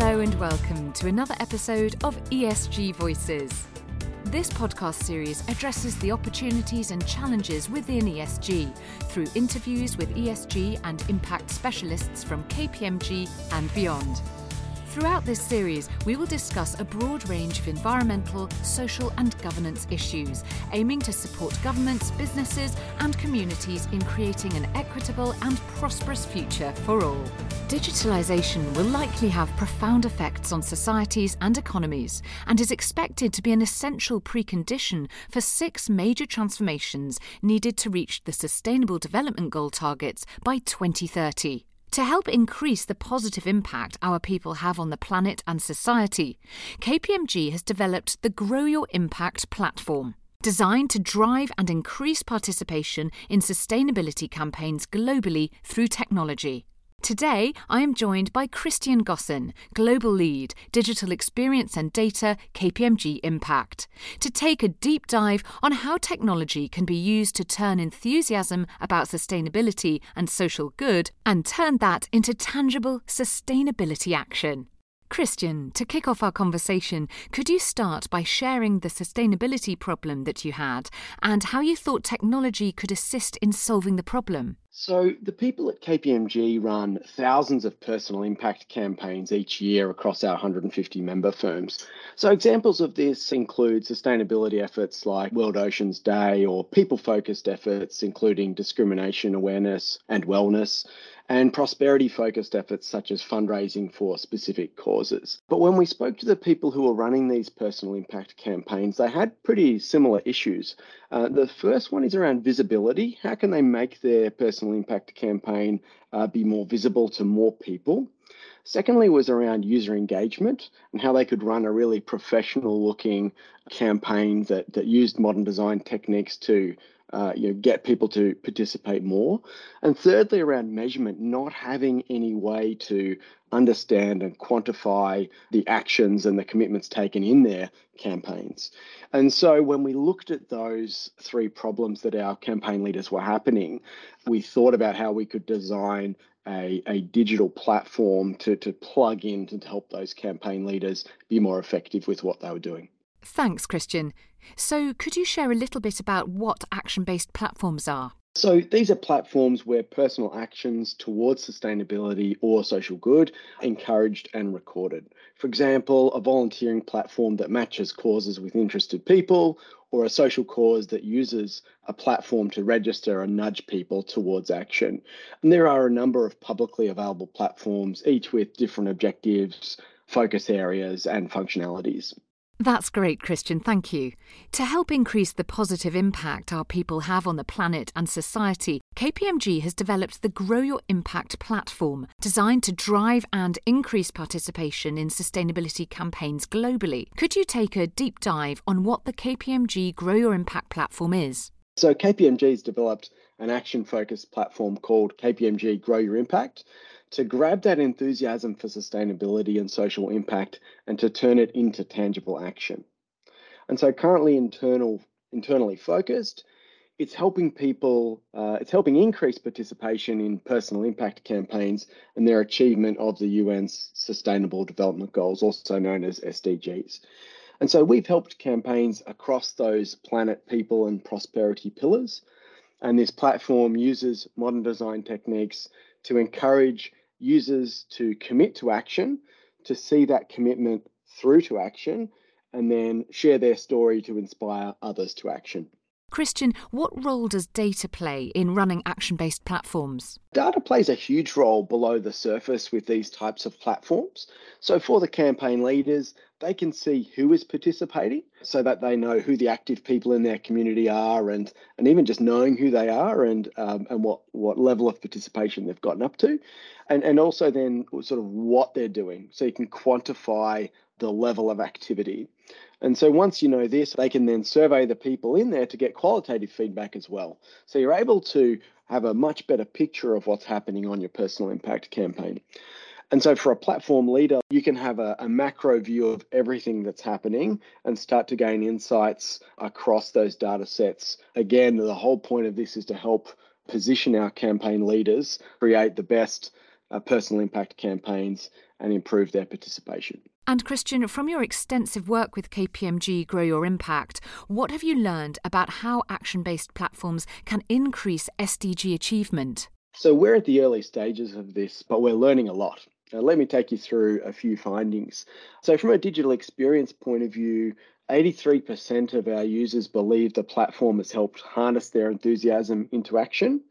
Hello and welcome to another episode of ESG Voices. This podcast series addresses the opportunities and challenges within ESG through interviews with ESG and impact specialists from KPMG and beyond. Throughout this series, we will discuss a broad range of environmental, social, and governance issues, aiming to support governments, businesses, and communities in creating an equitable and prosperous future for all. Digitalisation will likely have profound effects on societies and economies, and is expected to be an essential precondition for six major transformations needed to reach the Sustainable Development Goal targets by 2030. To help increase the positive impact our people have on the planet and society, KPMG has developed the Grow Your Impact platform. Designed to drive and increase participation in sustainability campaigns globally through technology. Today, I am joined by Christian Gossen, Global Lead, Digital Experience and Data, KPMG Impact, to take a deep dive on how technology can be used to turn enthusiasm about sustainability and social good and turn that into tangible sustainability action. Christian, to kick off our conversation, could you start by sharing the sustainability problem that you had and how you thought technology could assist in solving the problem? So, the people at KPMG run thousands of personal impact campaigns each year across our 150 member firms. So, examples of this include sustainability efforts like World Oceans Day or people focused efforts, including discrimination awareness and wellness, and prosperity focused efforts such as fundraising for specific causes. But when we spoke to the people who were running these personal impact campaigns, they had pretty similar issues. Uh, the first one is around visibility. How can they make their personal impact campaign uh, be more visible to more people? Secondly, was around user engagement and how they could run a really professional looking campaign that, that used modern design techniques to uh, you know, get people to participate more. And thirdly, around measurement, not having any way to understand and quantify the actions and the commitments taken in their campaigns. And so when we looked at those three problems that our campaign leaders were happening, we thought about how we could design a, a digital platform to, to plug in to help those campaign leaders be more effective with what they were doing. Thanks, Christian. So, could you share a little bit about what action based platforms are? So, these are platforms where personal actions towards sustainability or social good encouraged and recorded. For example, a volunteering platform that matches causes with interested people, or a social cause that uses a platform to register and nudge people towards action. And there are a number of publicly available platforms, each with different objectives, focus areas, and functionalities. That's great, Christian. Thank you. To help increase the positive impact our people have on the planet and society, KPMG has developed the Grow Your Impact platform, designed to drive and increase participation in sustainability campaigns globally. Could you take a deep dive on what the KPMG Grow Your Impact platform is? So, KPMG has developed an action focused platform called KPMG Grow Your Impact to grab that enthusiasm for sustainability and social impact and to turn it into tangible action. And so currently internal, internally focused, it's helping people, uh, it's helping increase participation in personal impact campaigns and their achievement of the UN's Sustainable Development Goals, also known as SDGs. And so we've helped campaigns across those planet, people, and prosperity pillars. And this platform uses modern design techniques to encourage users to commit to action, to see that commitment through to action, and then share their story to inspire others to action. Christian, what role does data play in running action based platforms? Data plays a huge role below the surface with these types of platforms. So, for the campaign leaders, they can see who is participating so that they know who the active people in their community are and, and even just knowing who they are and, um, and what, what level of participation they've gotten up to. And, and also, then, sort of what they're doing. So, you can quantify the level of activity. And so once you know this, they can then survey the people in there to get qualitative feedback as well. So you're able to have a much better picture of what's happening on your personal impact campaign. And so for a platform leader, you can have a, a, macro view of everything that's happening and start to gain insights across those data sets. Again, the whole point of this is to help position our campaign leaders, create the best uh, personal impact campaigns and improve their participation. And Christian, from your extensive work with KPMG Grow Your Impact, what have you learned about how action based platforms can increase SDG achievement? So, we're at the early stages of this, but we're learning a lot. Now, let me take you through a few findings. So, from a digital experience point of view, 83% of our users believe the platform has helped harness their enthusiasm into action.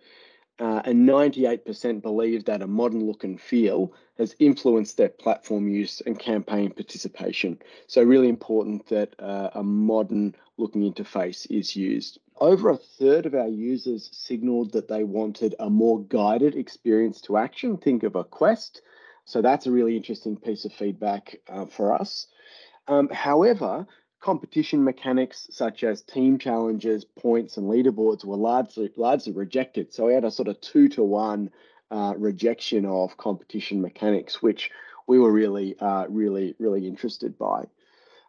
Uh, and 98% believe that a modern look and feel has influenced their platform use and campaign participation. So, really important that uh, a modern looking interface is used. Over a third of our users signaled that they wanted a more guided experience to action. Think of a quest. So, that's a really interesting piece of feedback uh, for us. Um, however, competition mechanics such as team challenges, points, and leaderboards were largely largely rejected. So we had a sort of two to one uh, rejection of competition mechanics, which we were really, uh, really, really interested by.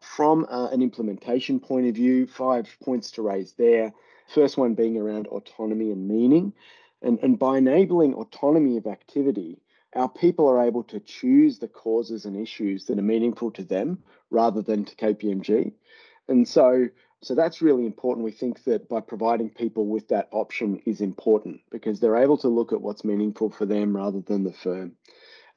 From uh, an implementation point of view, five points to raise there. First one being around autonomy and meaning. And, and by enabling autonomy of activity, our people are able to choose the causes and issues that are meaningful to them rather than to KPMG. And so, so that's really important. We think that by providing people with that option is important because they're able to look at what's meaningful for them rather than the firm.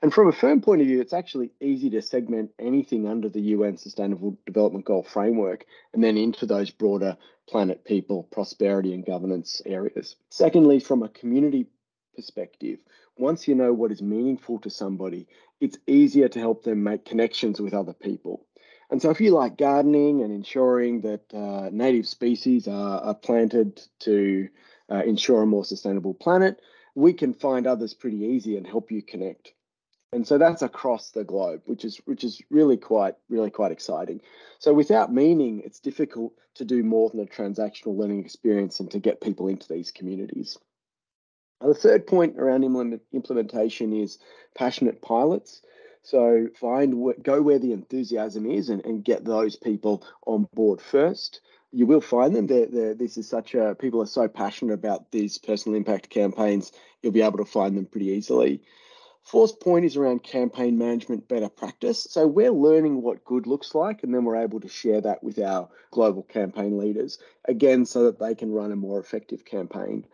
And from a firm point of view, it's actually easy to segment anything under the UN Sustainable Development Goal framework and then into those broader planet, people, prosperity, and governance areas. Secondly, from a community perspective, once you know what is meaningful to somebody, it's easier to help them make connections with other people. And so, if you like gardening and ensuring that uh, native species are, are planted to uh, ensure a more sustainable planet, we can find others pretty easy and help you connect. And so that's across the globe, which is which is really quite really quite exciting. So without meaning, it's difficult to do more than a transactional learning experience and to get people into these communities. Now, the third point around implementation is passionate pilots. So find go where the enthusiasm is and, and get those people on board first. You will find them. They're, they're, this is such a people are so passionate about these personal impact campaigns. You'll be able to find them pretty easily. Fourth point is around campaign management better practice. So we're learning what good looks like, and then we're able to share that with our global campaign leaders, again, so that they can run a more effective campaign.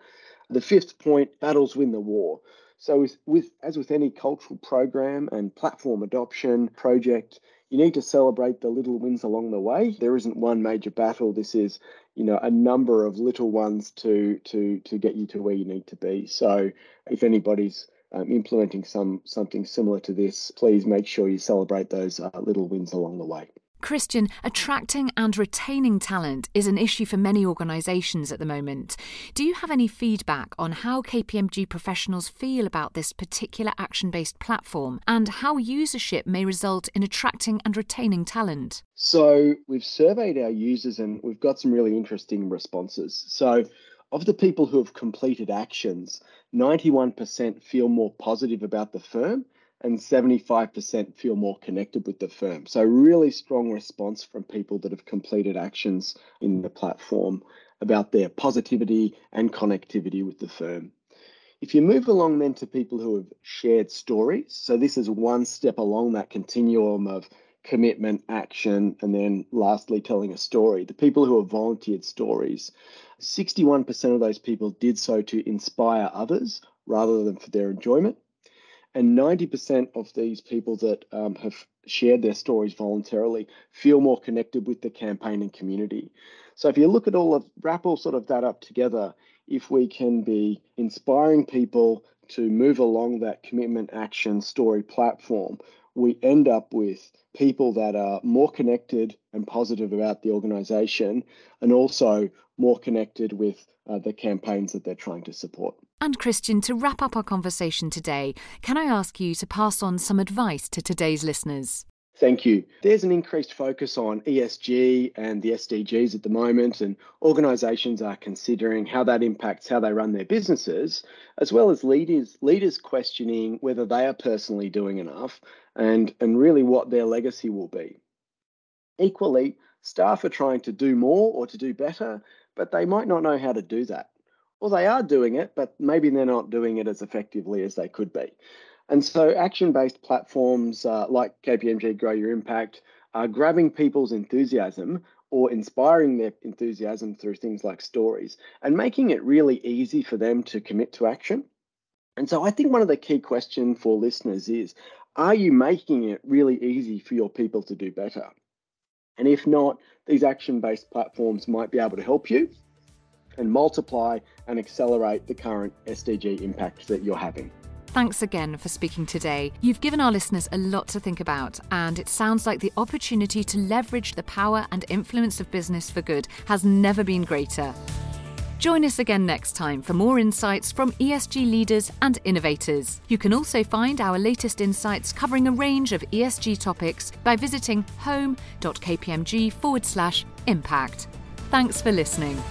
The fifth point battles win the war. So, with, with, as with any cultural program and platform adoption project, you need to celebrate the little wins along the way. There isn't one major battle. This is, you know, a number of little ones to to to get you to where you need to be. So, if anybody's um, implementing some something similar to this, please make sure you celebrate those uh, little wins along the way. Christian, attracting and retaining talent is an issue for many organisations at the moment. Do you have any feedback on how KPMG professionals feel about this particular action based platform and how usership may result in attracting and retaining talent? So, we've surveyed our users and we've got some really interesting responses. So, of the people who have completed actions, 91% feel more positive about the firm and 75% feel more connected with the firm. So, really strong response from people that have completed actions in the platform about their positivity and connectivity with the firm. If you move along then to people who have shared stories, so this is one step along that continuum of commitment, action, and then lastly, telling a story. The people who have volunteered stories, 61% of those people did so to inspire others rather than for their enjoyment. And 90% of these people that um, have shared their stories voluntarily feel more connected with the campaign and community. So if you look at all of, wrap all sort of that up together, if we can be inspiring people to move along that commitment action story platform, we end up with people that are more connected and positive about the organization and also more connected with uh, the campaigns that they're trying to support. And Christian, to wrap up our conversation today, can I ask you to pass on some advice to today's listeners? Thank you. There's an increased focus on ESG and the SDGs at the moment, and organisations are considering how that impacts how they run their businesses, as well as leaders leaders questioning whether they are personally doing enough and, and really what their legacy will be. Equally, staff are trying to do more or to do better, but they might not know how to do that. Well, they are doing it, but maybe they're not doing it as effectively as they could be. And so, action based platforms uh, like KPMG Grow Your Impact are grabbing people's enthusiasm or inspiring their enthusiasm through things like stories and making it really easy for them to commit to action. And so, I think one of the key questions for listeners is are you making it really easy for your people to do better? And if not, these action based platforms might be able to help you and multiply and accelerate the current SDG impact that you're having. Thanks again for speaking today. You've given our listeners a lot to think about, and it sounds like the opportunity to leverage the power and influence of business for good has never been greater. Join us again next time for more insights from ESG leaders and innovators. You can also find our latest insights covering a range of ESG topics by visiting home.kpmg forward slash impact. Thanks for listening.